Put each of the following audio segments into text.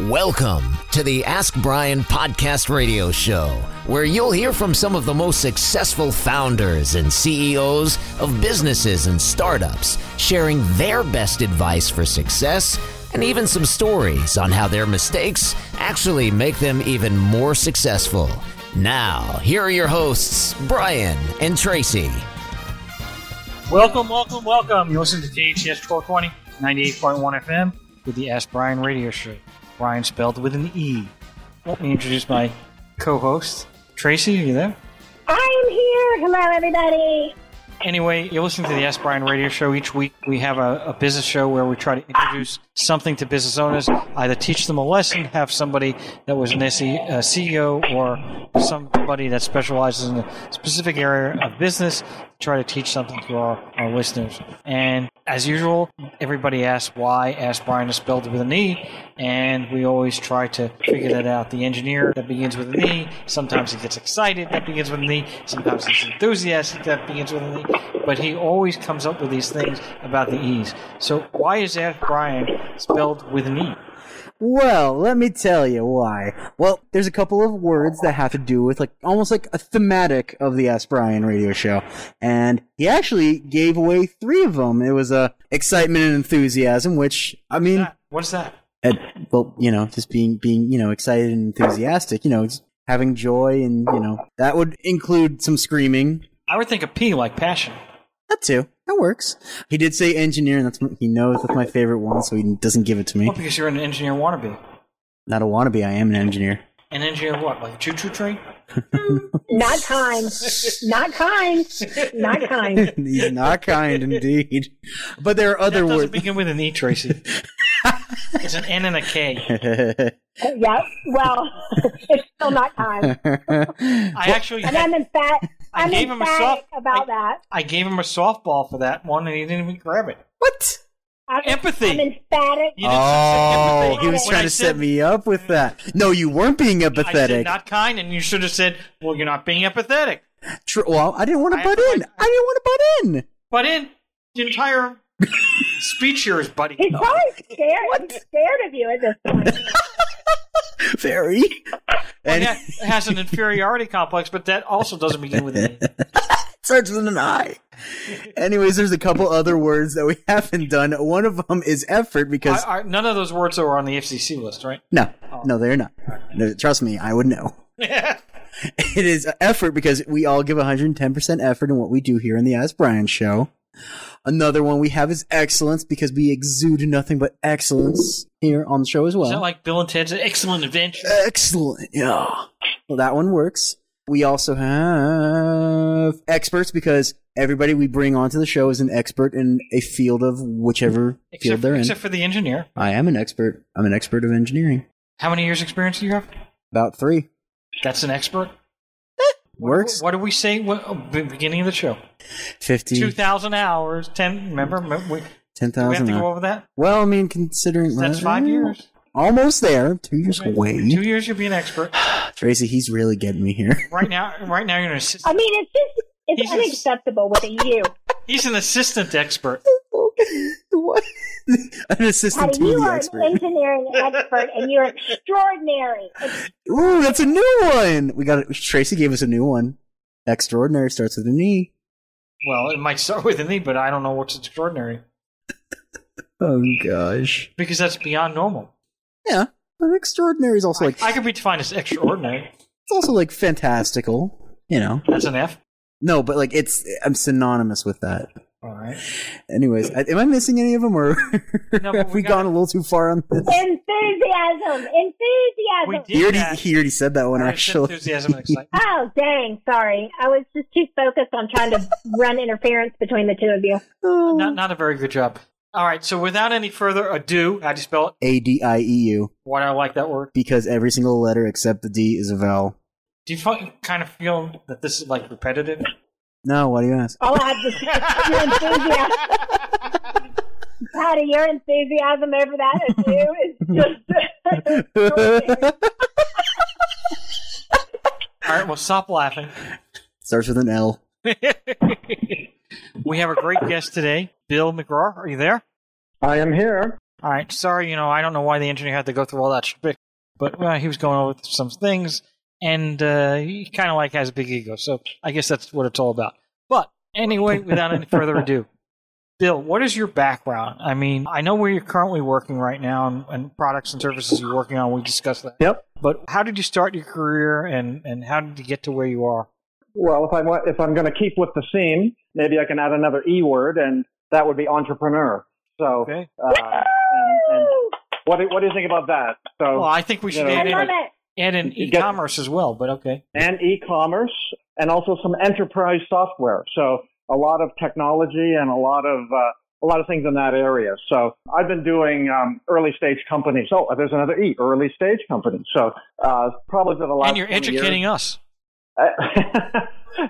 Welcome to the Ask Brien podcast radio show, where you'll hear from some of the most successful founders and CEOs of businesses and startups, sharing their best advice for success and even some stories on how their mistakes actually make them even more successful. Now, here are your hosts, Brien and Traci. Welcome, welcome, welcome. You listen to KHS 1220, 98.1 FM with the Ask Brien radio show. Brien spelled with an E. Let me introduce my co host. Traci, are you there? I'm here. Hello, everybody. Anyway, you're listening to the Ask Brien radio show. Each week we have a, a, business show where we try to introduce something to business owners, either teach them a lesson, have somebody that was an CEO uh, or somebody that specializes in a specific area of business, try to teach something to our, our listeners. And as usual, everybody asks why Ask Brien is spelled with an E, and we always try to figure that out. The engineer that begins with an E, sometimes he gets excited that begins with an E, sometimes he's enthusiastic that begins with an E, but he always comes up with these things about the E's. So why is Ask Brien spelled with an E? Well, let me tell you why. Well, there's a couple of words that have to do with like almost like a thematic of the Ask Brien radio show, and he actually gave away three of them. It was a uh, excitement and enthusiasm, which I mean, what's that? At, well, you know, just being being you know excited and enthusiastic. You know, having joy, and you know that would include some screaming. I would think a P like passion. That too. That works. He did say engineer, and that's he knows that's my favorite one, so he doesn't give it to me. Well, because you're an engineer wannabe. Not a wannabe. I am an engineer. An engineer of what? Like a choo-choo train? not kind. Not kind. Not kind. He's not kind, indeed. But there are other that words. begin with an E, Traci. it's an N and a K. Uh, yeah. Well, it's still not kind. I actually. And I'm emphatic. I I'm gave him a soft about I, that. I gave him a softball for that one, and he didn't even grab it. What? I'm, empathy. I'm emphatic. Oh, he was trying to set me up with that. No, you weren't being empathetic. I said not kind, and you should have said, "Well, you're not being empathetic." True. Well, I didn't want to butt in. Like, I didn't want to butt in. Butt in. The entire speech here is buddy. He's probably scared. What? He's scared of you at this point. Very. Well, and it has an inferiority complex, but that also doesn't begin with an E. starts with an I. Anyways, there's a couple other words that we haven't done. One of them is effort because I, I, none of those words are on the FCC list, right? No, oh. no, they're not. No, trust me, I would know. it is effort because we all give 110% effort in what we do here in the As Brien show. Another one we have is excellence because we exude nothing but excellence here on the show as well. Is that like Bill and Ted's Excellent Adventure? Excellent, yeah. Well, that one works. We also have experts because everybody we bring onto the show is an expert in a field of whichever except, field they're in. Except for the engineer. I am an expert. I'm an expert of engineering. How many years experience do you have? About three. That's an expert? Works. What, what do we say what, oh, beginning of the show? 50. 2,000 hours. 10, remember? remember we, 10,000 we have to go over that? Well, I mean, considering... That's uh, five years. Almost there. Two years okay. away. Two years, you'll be an expert. Traci, he's really getting me here. right now, right now, you're an assistant. I mean, it's just it's he's unacceptable with a you. He's an assistant expert. what? an assistant Honey, you are expert. an engineering expert, and you're extraordinary. Ooh, that's a new one. We got it. Traci gave us a new one. Extraordinary starts with an E. Well, it might start with an E, but I don't know what's extraordinary. oh gosh. Because that's beyond normal. Yeah. But extraordinary is also I, like I could be defined as extraordinary. It's also like fantastical, you know. That's an F. No, but like it's I'm synonymous with that. All right. Anyways, am I missing any of them, or no, have we, we gone a little too far on this? Enthusiasm, enthusiasm. We did he already that. he already said that one actually. Enthusiasm and excitement. Oh dang! Sorry, I was just too focused on trying to run interference between the two of you. Oh. Not not a very good job. All right, so without any further ado, how do you spell it? A D I E U. Why do I like that word? Because every single letter except the D is a vowel. Do you kind of feel that this is like repetitive? No, why do you ask? Oh, I'll have to your enthusiasm. Patty, your enthusiasm over that issue is just. All right, well, stop laughing. Starts with an L. we have a great guest today, Bill McGraw. Are you there? I am here. All right, sorry, you know, I don't know why the engineer had to go through all that shtick, but well, he was going over some things, and uh, he kind of like has a big ego. So I guess that's what it's all about. But anyway, without any further ado, Bill, what is your background? I mean, I know where you're currently working right now and, and products and services you're working on. We discussed that. Yep. But how did you start your career, and, and how did you get to where you are? Well, if I want, if I'm going to keep with the theme, maybe I can add another E word, and that would be entrepreneur. So, Okay. uh, and, and what do, what do you think about that? So, Well, I think we should you know, add I in, add in You e-commerce as well. But okay. and e-commerce, and also some enterprise software. So, a lot of technology and a lot of uh, a lot of things in that area. So, I've been doing um, early stage companies. Oh, there's another E, early stage companies. So, uh, probably for the last And you're 20 years- educating us.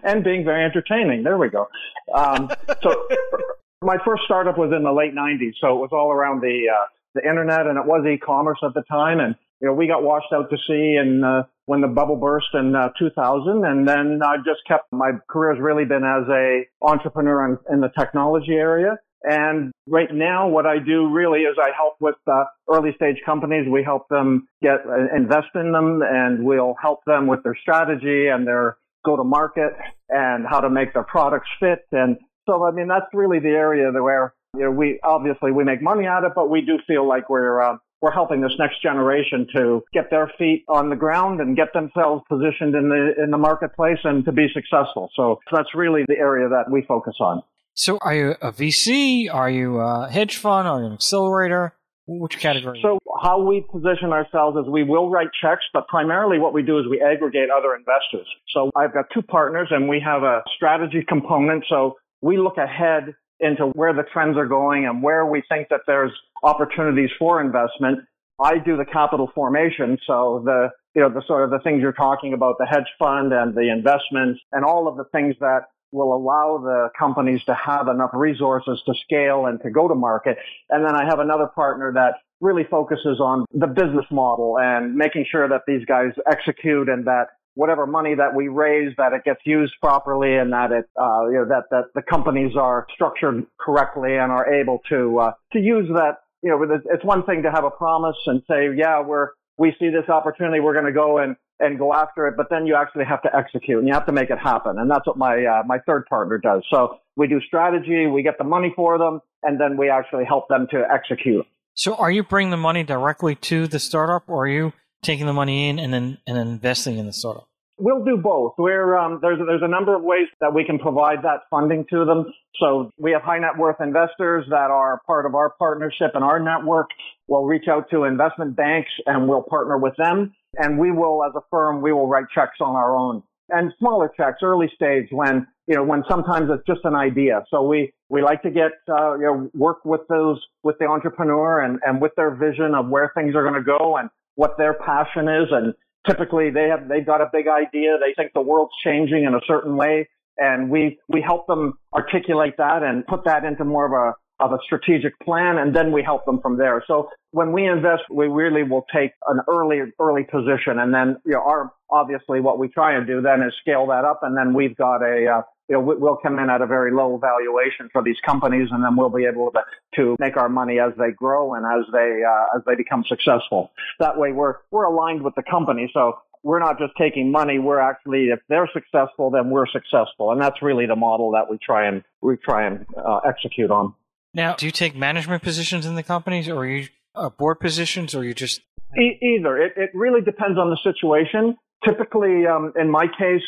and being very entertaining. There we go. Um, so my first startup was in the late '90s, so it was all around the uh, the internet, and it was e-commerce at the time. And you know, we got washed out to sea, and uh, when the bubble burst in uh, 2000, and then I just kept my career has really been as a entrepreneur in, in the technology area. And right now, what I do really is I help with uh, early stage companies. We help them get uh, invest in them, and we'll help them with their strategy and their go to market and how to make their products fit. And so, I mean, that's really the area where you know we obviously we make money at it, but we do feel like we're uh, we're helping this next generation to get their feet on the ground and get themselves positioned in the in the marketplace and to be successful. So that's really the area that we focus on. So, are you a VC? Are you a hedge fund? Are you an accelerator? Which category? So how we position ourselves is we will write checks, but primarily what we do is we aggregate other investors. So I've got two partners and we have a strategy component. So we look ahead into where the trends are going and where we think that there's opportunities for investment. I do the capital formation. So the, you know, the sort of the things you're talking about, the hedge fund and the investments and all of the things that will allow the companies to have enough resources to scale and to go to market. And then I have another partner that really focuses on the business model and making sure that these guys execute and that whatever money that we raise, that it gets used properly and that it, uh, you know, that, that the companies are structured correctly and are able to, uh, to use that. You know, it's- one thing to have a promise and say, yeah, we're, we see this opportunity, we're going to go and, and go after it, but then you actually have to execute and you have to make it happen. And that's what my, uh, my third partner does. So we do strategy, we get the money for them, and then we actually help them to execute. so, are you bringing the money directly to the startup, or are you taking the money in and then and investing in the startup? We'll do both. We're, um, there's, there's a number of ways that we can provide that funding to them. So we have high net worth investors that are part of our partnership and our network. We'll reach out to investment banks and we'll partner with them. And we will, as a firm, we will write checks on our own and smaller checks, early stage when, you know, when sometimes it's just an idea. So we, we like to get, uh, you know, work with those, with the entrepreneur and, and with their vision of where things are going to go and what their passion is. And typically they have, they've got a big idea. They think the world's changing in a certain way. And we, we help them articulate that and put that into more of a, of a strategic plan, and then we help them from there. So when we invest, we really will take an early, early position, and then you know, our obviously what we try and do then is scale that up, and then we've got a, uh, you know, we- we'll come in at a very low valuation for these companies, and then we'll be able to, to make our money as they grow and as they uh, as they become successful. That way, we're we're aligned with the company, so we're not just taking money. We're actually, if they're successful, then we're successful, and that's really the model that we try and we try and uh, execute on. Now, do you take management positions in the companies, or are you uh, board positions, or are you just E- either. It, it really depends on the situation. Typically, um, in my case,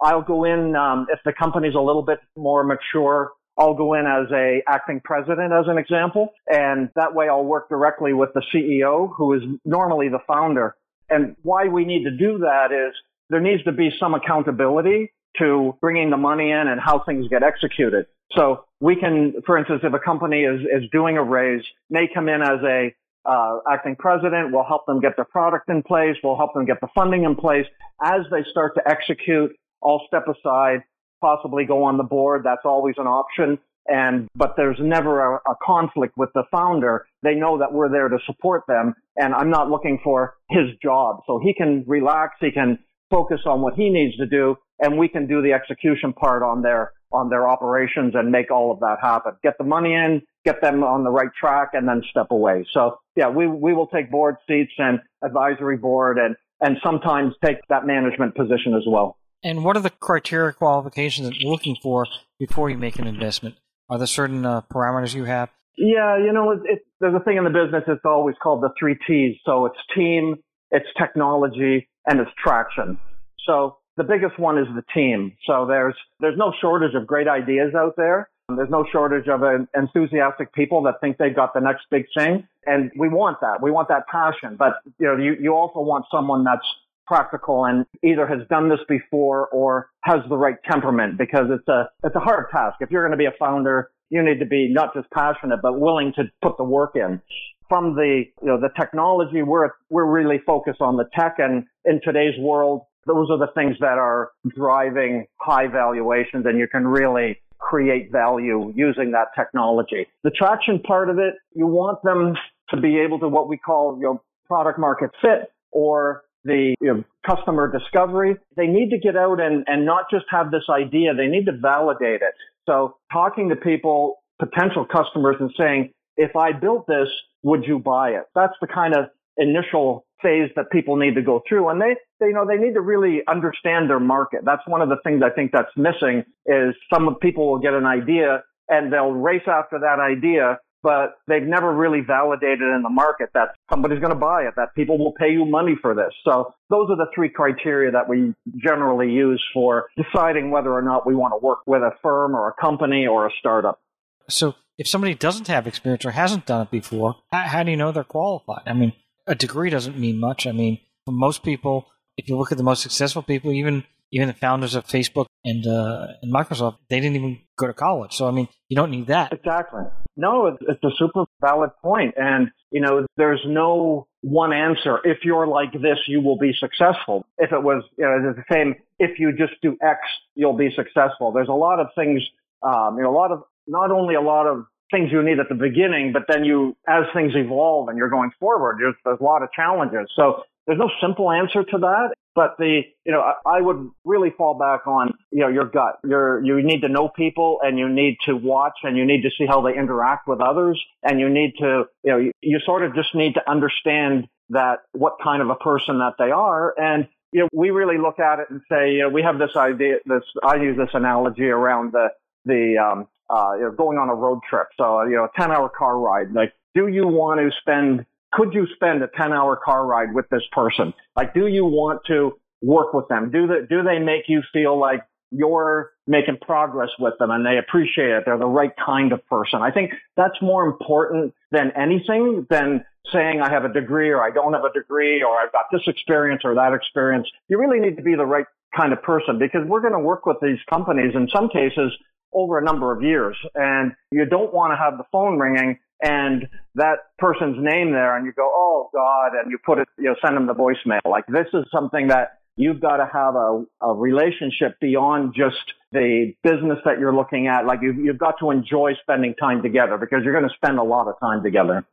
I'll go in um, if the company's a little bit more mature. I'll go in as a acting president, as an example, and that way I'll work directly with the CEO, who is normally the founder. And why we need to do that is there needs to be some accountability to bringing the money in and how things get executed. So we can, for instance, if a company is, is doing a raise, may come in as a uh, acting president. We'll help them get their product in place. We'll help them get the funding in place. As they start to execute, I'll step aside, possibly go on the board. That's always an option. And, but there's never a, a conflict with the founder. They know that we're there to support them. And I'm not looking for his job. So he can relax. He can focus on what he needs to do and we can do the execution part on their on their operations and make all of that happen. Get the money in, get them on the right track, and then step away. So yeah, we we will take board seats and advisory board and and sometimes take that management position as well. And what are the criteria qualifications that you're looking for before you make an investment? Are there certain uh, parameters you have? Yeah, you know, it, it, there's a thing in the business. It's always called the three T's. So it's team, it's technology, and it's traction. So the biggest one is the team. So there's there's no shortage of great ideas out there. There's no shortage of enthusiastic people that think they've got the next big thing, and we want that. We want that passion. But you know, you you also want someone that's practical and either has done this before or has the right temperament because it's a it's a hard task. If you're going to be a founder, you need to be not just passionate but willing to put the work in. From the you know the technology, we're we're really focused on the tech, and in today's world, those are the things that are driving high valuations, and you can really create value using that technology. The traction part of it, you want them to be able to what we call you know product market fit or the you know, customer discovery. They need to get out and, and not just have this idea, they need to validate it. So talking to people, potential customers and saying, if I built this, would you buy it? That's the kind of initial phase that people need to go through. And they, they, you know, they need to really understand their market. That's one of the things I think that's missing is some people will get an idea and they'll race after that idea but they've never really validated in the market that somebody's going to buy it, that people will pay you money for this. So those are the three criteria that we generally use for deciding whether or not we want to work with a firm or a company or a startup. So if somebody doesn't have experience or hasn't done it before, how, do you know they're qualified? I mean, a degree doesn't mean much. I mean, for most people, if you look at the most successful people, even even the founders of Facebook and uh, and Microsoft, they didn't even go to college. So I mean, you don't need that. Exactly. No, it's, a super valid point. point, and you know, there's no one answer. If you're like this, you will be successful. If it was, you know, the same. If you just do X, you'll be successful. There's a lot of things. Um, you know, a lot of not only a lot of things you need at the beginning, but then you, as things evolve and you're going forward, there's, there's a lot of challenges. So there's no simple answer to that. But the, you know, I, I would really fall back on, you know, your gut. You're, you need to know people and you need to watch and you need to see how they interact with others. And you need to, you know, you, you sort of just need to understand that what kind of a person that they are. And, you know, we really look at it and say, you know, we have this idea, this, I use this analogy around the, the, um, uh, you know, going on a road trip. So, you know, a 10 hour car ride. Like, do you want to spend could you spend a 10 hour car ride with this person? Like, do you want to work with them? Do they, do they make you feel like you're making progress with them and they appreciate it? They're the right kind of person. I think that's more important than anything than saying I have a degree or I don't have a degree or I've got this experience or that experience. You really need to be the right kind of person because we're going to work with these companies in some cases over a number of years and you don't want to have the phone ringing and that person's name there and you go, oh God, and you put it, you know, send them the voicemail. Like this is something that you've got to have a, a relationship beyond just the business that you're looking at. Like you've, you've got to enjoy spending time together because you're going to spend a lot of time together.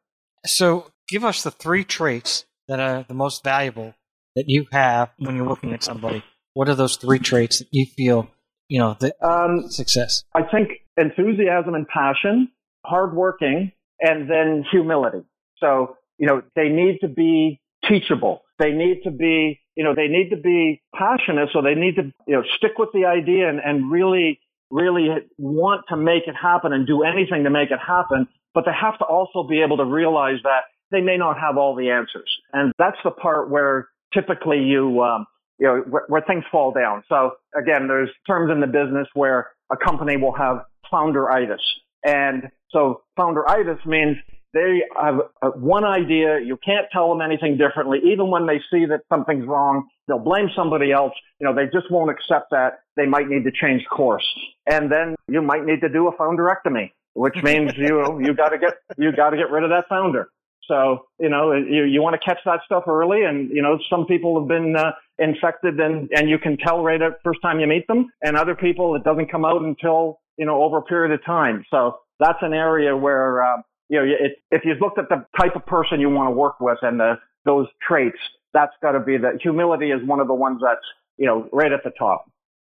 So give us the three traits that are the most valuable that you have when you're looking at somebody. What are those three traits that you feel, you know, the um, success? I think enthusiasm and passion, hardworking, and then humility. So, you know, they need to be teachable. They need to be, you know, they need to be passionate. So they need to, you know, stick with the idea and, and really, really want to make it happen and do anything to make it happen. But they have to also be able to realize that they may not have all the answers. And that's the part where typically you, um, you know, where, where things fall down. So again, there's terms in the business where a company will have founderitis. And so founderitis means they have one idea. You can't tell them anything differently. Even when they see that something's wrong, they'll blame somebody else. You know, they just won't accept that. They might need to change course. And then you might need to do a founderectomy, which means you, you gotta get, you gotta get rid of that founder. So, you know, you, you want to catch that stuff early. And, you know, some people have been uh, infected and, and you can tell right at first time you meet them. And other people, it doesn't come out until, you know, over a period of time. So that's an area where, uh, you know, it, if you've looked at the type of person you want to work with and the, those traits, that's got to be the humility is one of the ones that's, you know, right at the top.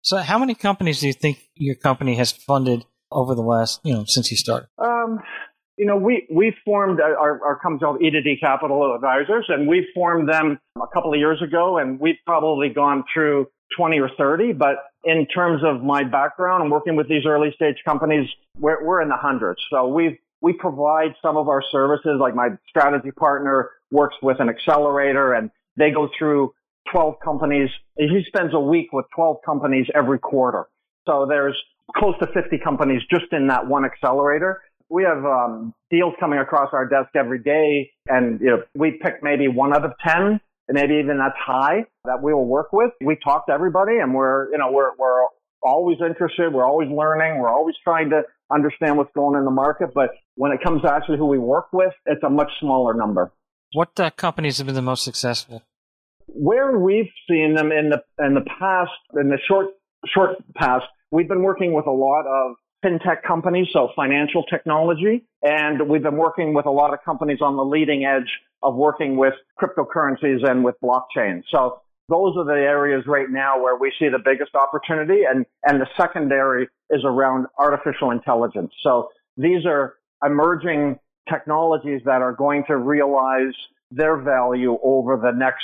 So, how many companies do you think your company has funded over the last, you know, since you started? Um, you know, we, we formed our, our company called E2D Capital Advisors, and we formed them a couple of years ago, and we've probably gone through 20 or 30. But in terms of my background and working with these early stage companies, we're, we're in the hundreds. So we've, we provide some of our services, like my strategy partner works with an accelerator and they go through 12 companies. He spends a week with 12 companies every quarter. So there's close to 50 companies just in that one accelerator. We have um, deals coming across our desk every day, and you know, we pick maybe one out of 10, and maybe even that's high that we will work with. We talk to everybody, and we're you know we're we're always interested. We're always learning. We're always trying to understand what's going on in the market. But when it comes to actually who we work with, it's a much smaller number. What uh, companies have been the most successful? where we've seen them in the in the past, in the short short past, we've been working with a lot of fintech companies, so financial technology, and we've been working with a lot of companies on the leading edge of working with cryptocurrencies and with blockchain. So those are the areas right now where we see the biggest opportunity, and and the secondary is around artificial intelligence. So these are emerging technologies that are going to realize their value over the next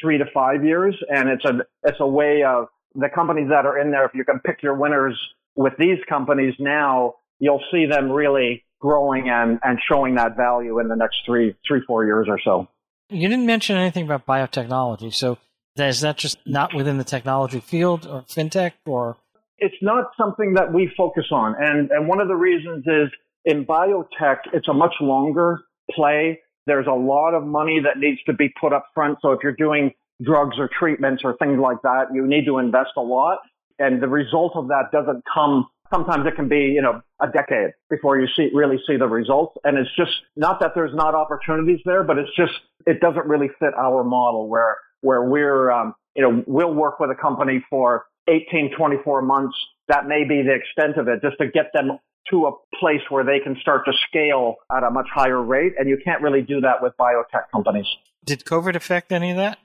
three to five years. And it's a, it's a way of the companies that are in there. If you can pick your winners with these companies now, you'll see them really growing and, and showing that value in the next three, three, four years or so. You didn't mention anything about biotechnology. So is that just not within the technology field or fintech or? It's not something that we focus on. And, and one of the reasons is in biotech, it's a much longer play. There's a lot of money that needs to be put up front. So if you're doing drugs or treatments or things like that, you need to invest a lot. And the result of that doesn't come. Sometimes it can be, you know, a decade before you see, really see the results. And it's just not that there's not opportunities there, but it's just, it doesn't really fit our model where, where we're, um, you know, we'll work with a company for 18, 24 months. That may be the extent of it just to get them to a place where they can start to scale at a much higher rate. And you can't really do that with biotech companies. Did COVID affect any of that?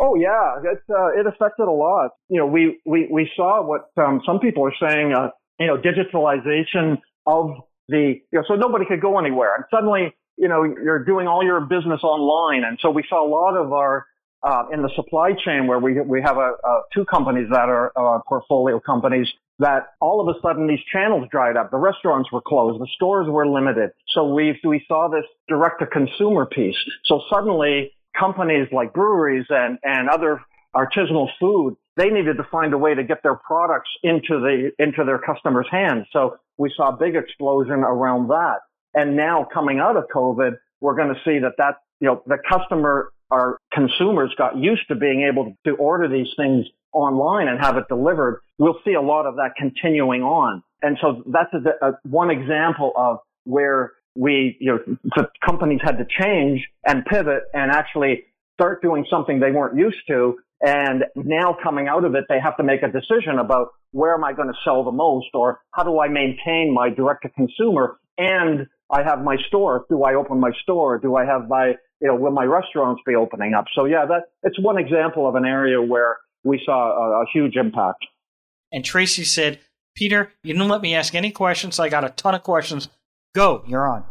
Oh yeah, it uh, it affected a lot. You know, we we we saw what um, some people are saying. Uh, you know, digitalization of the you know, so nobody could go anywhere, and suddenly you know you're doing all your business online, and so we saw a lot of our uh, in the supply chain where we we have a, a two companies that are uh, portfolio companies that all of a sudden these channels dried up. The restaurants were closed. The stores were limited. So we, we saw this direct to consumer piece. So suddenly companies like breweries and, and other artisanal food, they needed to find a way to get their products into the, into their customers' hands. So we saw a big explosion around that. And now coming out of COVID, we're going to see that that, you know, the customer, our consumers got used to being able to order these things online and have it delivered, we'll see a lot of that continuing on. And so that's a, a, one example of where we, you know, the companies had to change and pivot and actually start doing something they weren't used to. And now coming out of it, they have to make a decision about where am I going to sell the most or how do I maintain my direct to consumer and I have my store. Do I open my store? Do I have my, you know, will my restaurants be opening up? So yeah, that it's one example of an area where we saw a, a huge impact. And Traci said, Peter, you didn't let me ask any questions. I got a ton of questions. Go, you're on.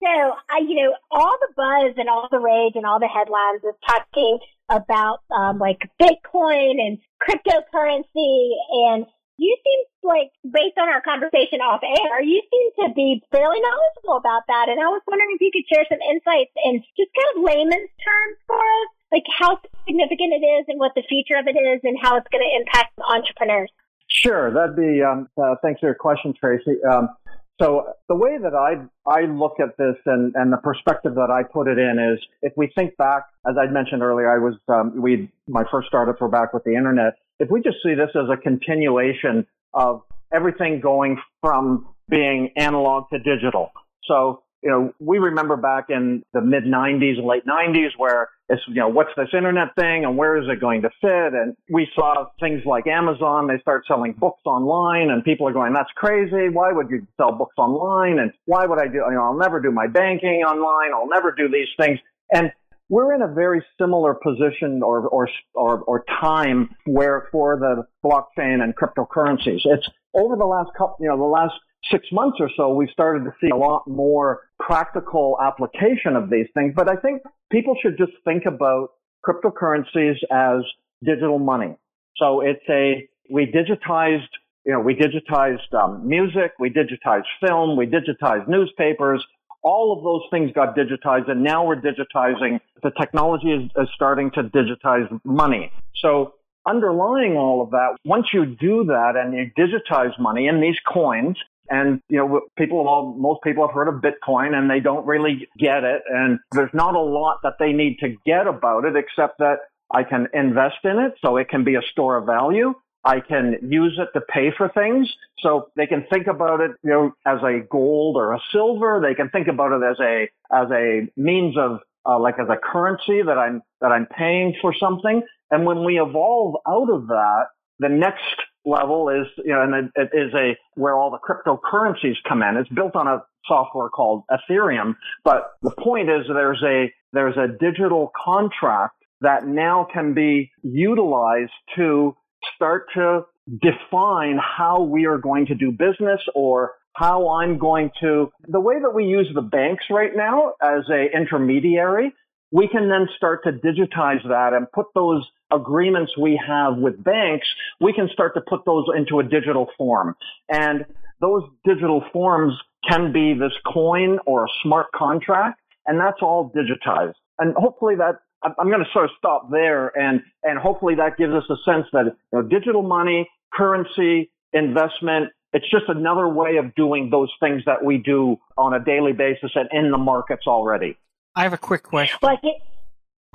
So, I, you know, all the buzz and all the rage and all the headlines is talking about um, like Bitcoin and cryptocurrency. And you seem like, based on our conversation off air, you seem to be fairly knowledgeable about that. And I was wondering if you could share some insights in just kind of layman's terms for us like how significant it is and what the future of it is and how it's going to impact entrepreneurs? Sure, that'd be. Um, uh, thanks for your question, Traci. Um, so the way that I I look at this and, and the perspective that I put it in is if we think back, as I mentioned earlier, I was um, we my first startups were back with the internet. If we just see this as a continuation of everything going from being analog to digital. So you know, we remember back in the mid 90s and late 90s where it's, you know, what's this internet thing and where is it going to fit? And we saw things like Amazon, they start selling books online and people are going, that's crazy. Why would you sell books online? And why would I do, you know, I'll never do my banking online. I'll never do these things. And we're in a very similar position or, or, or, or time where for the blockchain and cryptocurrencies. It's over the last couple, you know, the last six months or so, we've started to see a lot more practical application of these things. But I think people should just think about cryptocurrencies as digital money. So it's a, we digitized, you know, we digitized um, music, we digitized film, we digitized newspapers. All of those things got digitized and now we're digitizing, the technology is, is starting to digitize money. So underlying all of that, once you do that and you digitize money in these coins, and, you know, people, all, most people have heard of Bitcoin and they don't really get it. And there's not a lot that they need to get about it except that I can invest in it so it can be a store of value. I can use it to pay for things. So they can think about it, you know, as a gold or a silver. They can think about it as a, as a means of, uh, like as a currency that I'm, that I'm paying for something. And when we evolve out of that, the next level is, you know, and it is a, where all the cryptocurrencies come in. It's built on a software called Ethereum. But the point is there's a, there's a digital contract that now can be utilized to start to define how we are going to do business or how I'm going to, the way that we use the banks right now as a intermediary, we can then start to digitize that and put those agreements we have with banks, we can start to put those into a digital form. And those digital forms can be this coin or a smart contract, and that's all digitized. And hopefully that I'm going to sort of stop there and, and hopefully that gives us a sense that you know, digital money, currency, investment, it's just another way of doing those things that we do on a daily basis and in the markets already. I have a quick question. But it,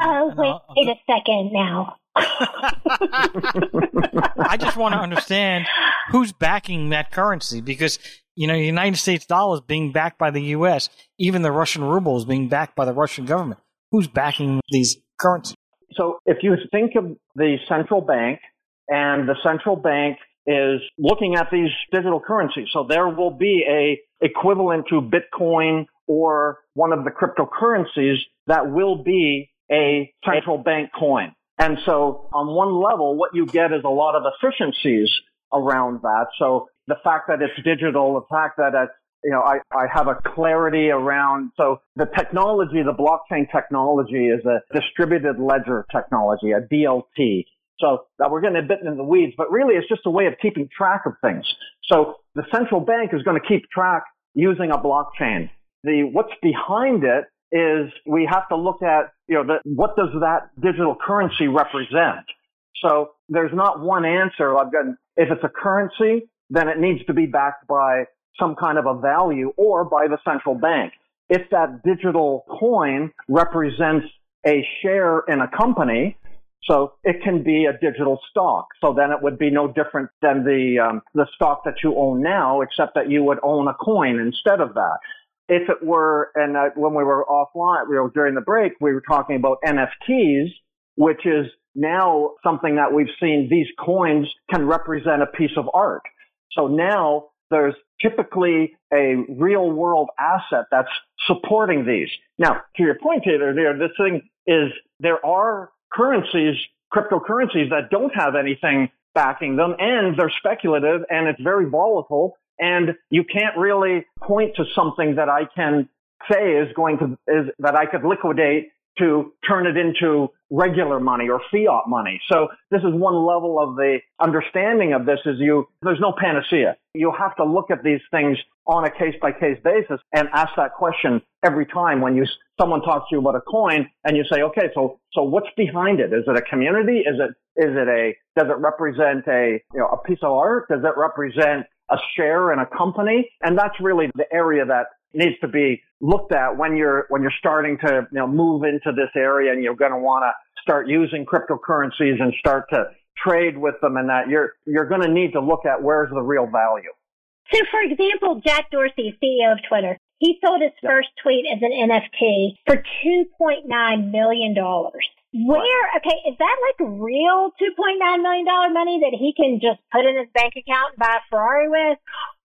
oh, uh, wait, wait a second now. I just want to understand who's backing that currency because you know the United States dollar is being backed by the U.S. Even the Russian ruble is being backed by the Russian government. Who's backing these currencies? So if you think of the central bank and the central bank is looking at these digital currencies, so there will be a equivalent to Bitcoin or one of the cryptocurrencies that will be a central bank coin. And so on one level, what you get is a lot of efficiencies around that. So the fact that it's digital, the fact that it's, you know, I, I have a clarity around, so the technology, the blockchain technology is a distributed ledger technology, a DLT. So that we're getting a bit into the weeds, but really it's just a way of keeping track of things. So the central bank is going to keep track using a blockchain. The, what's behind it is we have to look at, you know, the, what does that digital currency represent? So there's not one answer. I've if it's a currency, then it needs to be backed by some kind of a value or by the central bank. If that digital coin represents a share in a company, so it can be a digital stock. So then it would be no different than the um, the stock that you own now, except that you would own a coin instead of that if it were, and uh, when we were offline, we were during the break, we were talking about NFTs, which is now something that we've seen. These coins can represent a piece of art. So now there's typically a real world asset that's supporting these. Now, to your point, Taylor, there, this thing is there are currencies, cryptocurrencies that don't have anything backing them and they're speculative and it's very volatile and you can't really point to something that I can say is going to, is that I could liquidate to turn it into regular money or fiat money. So this is one level of the understanding of this is you, there's no panacea. You have to look at these things on a case by case basis and ask that question every time when you, someone talks to you about a coin and you say, okay, so, so what's behind it? Is it a community? Is it, is it a, does it represent a, you know, a piece of art? Does it represent a share in a company. And that's really the area that needs to be looked at when you're, when you're starting to, you know, move into this area and you're going to want to start using cryptocurrencies and start to trade with them and that you're, you're going to need to look at where's the real value. So for example, Jack Dorsey, CEO of Twitter, he sold his first tweet as an NFT for $2.9 million. Where, okay, is that like real $2.9 million money that he can just put in his bank account and buy a Ferrari with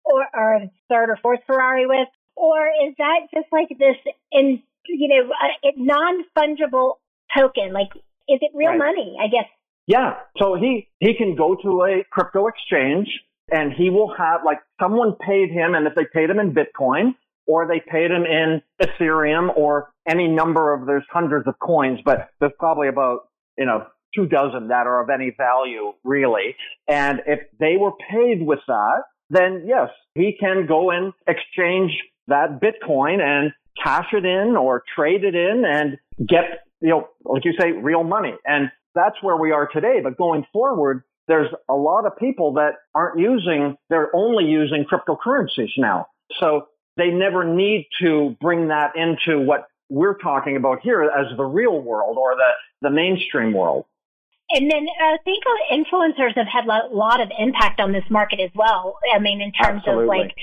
or, or a third or fourth Ferrari with? Or is that just like this in you know, a, a non-fungible token? Like, is it real Right. money? I guess. Yeah. So he, he can go to a crypto exchange and he will have like someone paid him and if they paid him in Bitcoin or they paid him in Ethereum or any number of, there's hundreds of coins, but there's probably about, you know, two dozen that are of any value really. And if they were paid with that, then yes, he can go and exchange that Bitcoin and cash it in or trade it in and get, you know, like you say, real money. And that's where we are today. But going forward, there's a lot of people that aren't using, they're only using cryptocurrencies now. So they never need to bring that into what we're talking about here as the real world or the, the mainstream world. And then uh, I think influencers have had a lot of impact on this market as well. I mean, in terms Absolutely. of like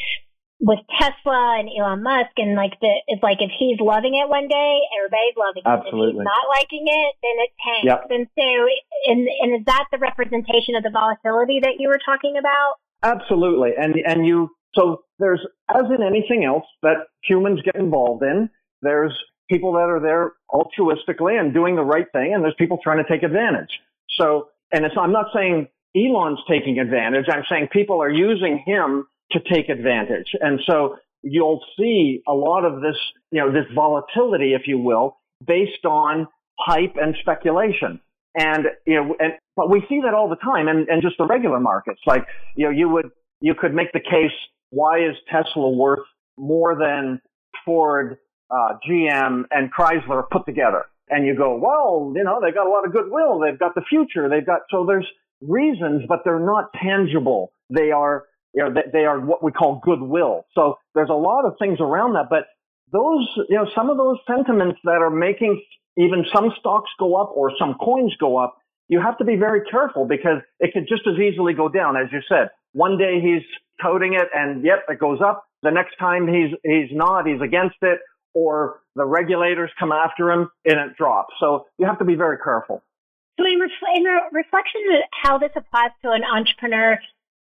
with Tesla and Elon Musk, and like the it's like if he's loving it one day, everybody's loving it. If Absolutely. he's not liking it, then it tanks. Yep. And so, and and is that the representation of the volatility that you were talking about? Absolutely. And, and you, so there's, as in anything else that humans get involved in, there's people that are there altruistically and doing the right thing, and there's people trying to take advantage. So, and I'm not saying Elon's taking advantage. I'm saying people are using him to take advantage. And so you'll see a lot of this, you know, this volatility, if you will, based on hype and speculation. And, you know, and, but we see that all the time and, and just the regular markets. Like, you know, you would, you could make the case, why is Tesla worth more than Ford, uh, GM and Chrysler put together? And you go, well, you know, they've got a lot of goodwill. They've got the future. They've got, so there's reasons, but they're not tangible. They are, you know, they, are what we call goodwill. So there's a lot of things around that, but those, you know, some of those sentiments that are making even some stocks go up or some coins go up, you have to be very careful because it could just as easily go down. As you said, one day he's toting it and yep, it goes up. The next time he's, he's not, he's against it or the regulators come after him and it drops. So you have to be very careful. So in, reflection of how this applies to an entrepreneur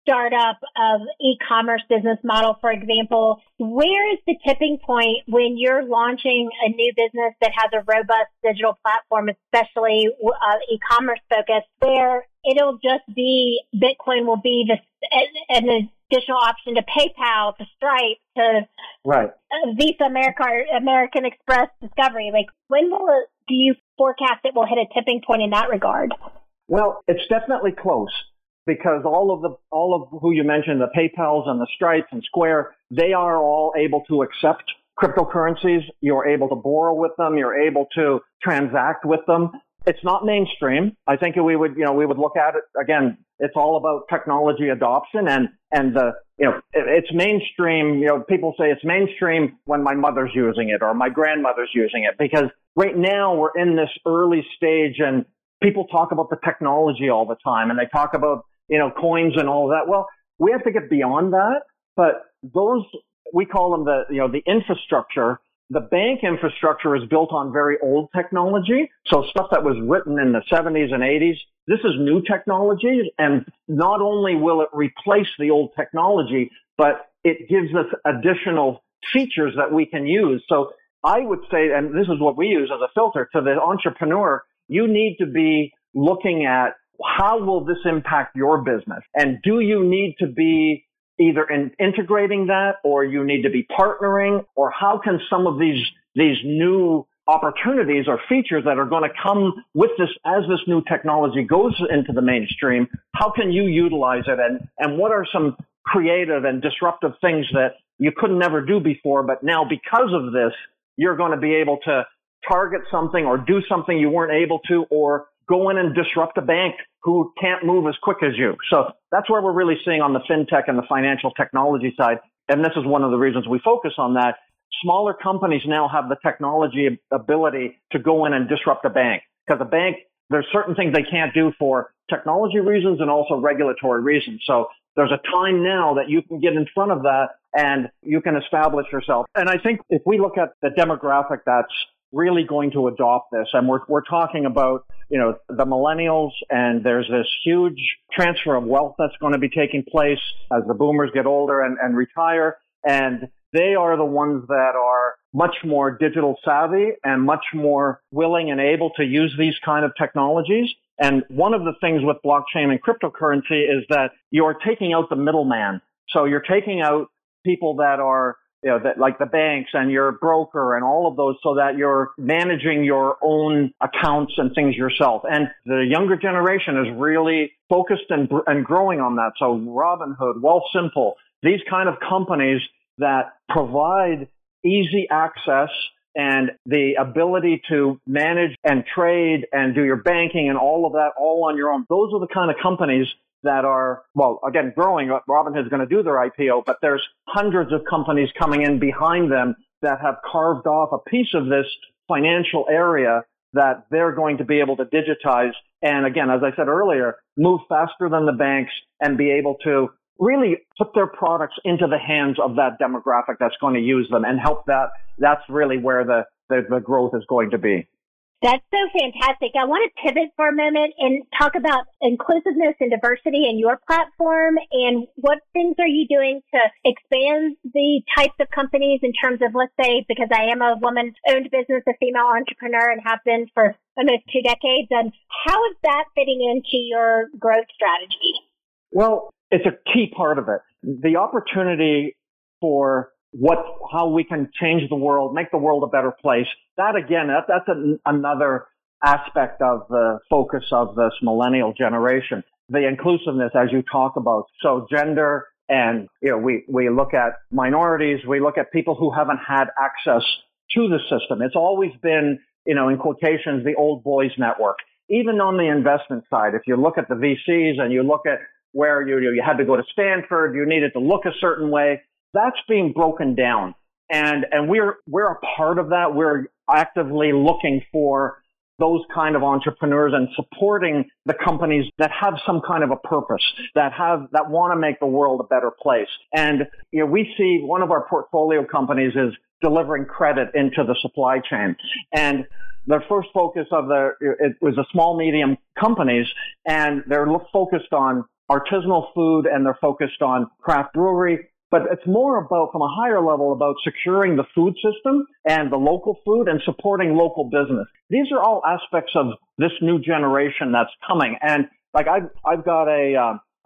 startup of e-commerce business model, for example, where is the tipping point when you're launching a new business that has a robust digital platform, especially uh, e-commerce focused, where it'll just be Bitcoin will be the an additional option to PayPal, to Stripe, to Right. Visa, America, American Express, Discovery. Like, when will it, do you forecast it will hit a tipping point in that regard? Well, it's definitely close because all of the all of who you mentioned, the PayPal's and the Stripes and Square, they are all able to accept cryptocurrencies. You're able to borrow with them. You're able to transact with them. It's not mainstream. I think we would, you know, we would look at it again. It's all about technology adoption and and the, you know, it's mainstream. You know, people say it's mainstream when my mother's using it or my grandmother's using it because right now we're in this early stage and people talk about the technology all the time and they talk about, you know, coins and all of that. Well, we have to get beyond that, but those, we call them the, you know, the infrastructure. The bank infrastructure is built on very old technology. So stuff that was written in the 70s and 80s. This is new technology. And not only will it replace the old technology, but it gives us additional features that we can use. So I would say, and this is what we use as a filter to the entrepreneur, you need to be looking at how will this impact your business? And do you need to be either in integrating that or you need to be partnering or how can some of these, these new opportunities or features that are going to come with this as this new technology goes into the mainstream, how can you utilize it and, and what are some creative and disruptive things that you couldn't never do before, but now because of this, you're going to be able to target something or do something you weren't able to or go in and disrupt a bank who can't move as quick as you. So that's where we're really seeing on the fintech and the financial technology side. And this is one of the reasons we focus on that. Smaller companies now have the technology ability to go in and disrupt a bank because a bank, there's certain things they can't do for technology reasons and also regulatory reasons. So there's a time now that you can get in front of that and you can establish yourself. And I think if we look at the demographic that's really going to adopt this. And we're, we're talking about, you know, the millennials and there's this huge transfer of wealth that's going to be taking place as the boomers get older and, and retire. And they are the ones that are much more digital savvy and much more willing and able to use these kind of technologies. And one of the things with blockchain and cryptocurrency is that you're taking out the middleman. So you're taking out people that are you know, that like the banks and your broker and all of those so that you're managing your own accounts and things yourself. And the younger generation is really focused and, and growing on that. So Robinhood, Wealthsimple, these kind of companies that provide easy access and the ability to manage and trade and do your banking and all of that all on your own. Those are the kind of companies that are, well, again, growing. Uh, Robinhood's going to do their IPO, but there's hundreds of companies coming in behind them that have carved off a piece of this financial area that they're going to be able to digitize. And again, as I said earlier, move faster than the banks and be able to really put their products into the hands of that demographic that's going to use them and help that. That's really where the, the, the growth is going to be. That's so fantastic. I want to pivot for a moment and talk about inclusiveness and diversity in your platform and what things are you doing to expand the types of companies in terms of, let's say, because I am a woman owned business, a female entrepreneur and have been for almost two decades. And how is that fitting into your growth strategy? Well, it's a key part of it. The opportunity for what, how we can change the world, make the world a better place. That again, that, that's an, another aspect of the focus of this millennial generation. The inclusiveness, as you talk about. So gender and, you know, we, we look at minorities, we look at people who haven't had access to the system. It's always been, you know, in quotations, the old boys network. Even on the investment side, if you look at the VCs and you look at where you, you had to go to Stanford, you needed to look a certain way, that's being broken down. And, and we're, we're a part of that. We're actively looking for those kind of entrepreneurs and supporting the companies that have some kind of a purpose, that have, that want to make the world a better place. And, you know, we see one of our portfolio companies is delivering credit into the supply chain. And their first focus of the, it was a small, medium companies and they're focused on artisanal food and they're focused on craft brewery but it's more about, from a higher level, about securing the food system and the local food and supporting local business. These are all aspects of this new generation that's coming. And like I've, I've got a,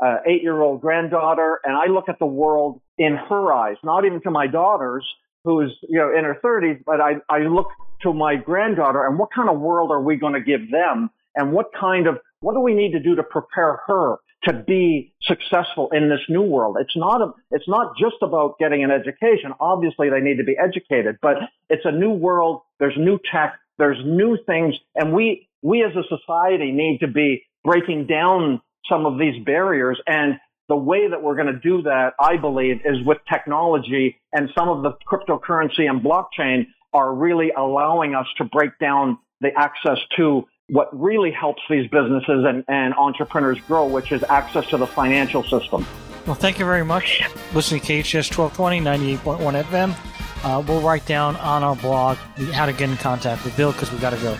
uh, eight year old granddaughter and I look at the world in her eyes, not even to my daughter's who's, you know, in her thirties, but I, I look to my granddaughter and what kind of world are we going to give them? And what kind of, what do we need to do to prepare her to be successful in this new world. It's not a, it's not just about getting an education. Obviously they need to be educated, but it's a new world. There's new tech. There's new things. And we, we as a society need to be breaking down some of these barriers. And the way that we're going to do that, I believe, is with technology and some of the cryptocurrency and blockchain are really allowing us to break down the access to what really helps these businesses and, and entrepreneurs grow, which is access to the financial system. Well, thank you very much. Listen to KHS 1220, 98.1 FM. Uh, we'll write down on our blog how to get in contact with Bill because we got to go.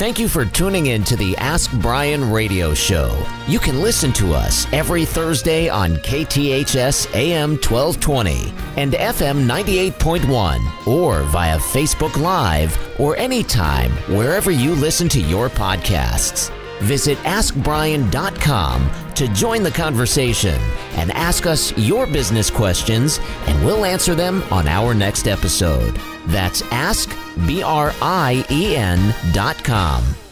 Thank you for tuning in to the Ask Brien radio show. You can listen to us every Thursday on KTHS AM 1220 and FM 98.1 or via Facebook Live or anytime wherever you listen to your podcasts. Visit AskBrien.com to join the conversation and ask us your business questions, and we'll answer them on our next episode. That's askbrien.com.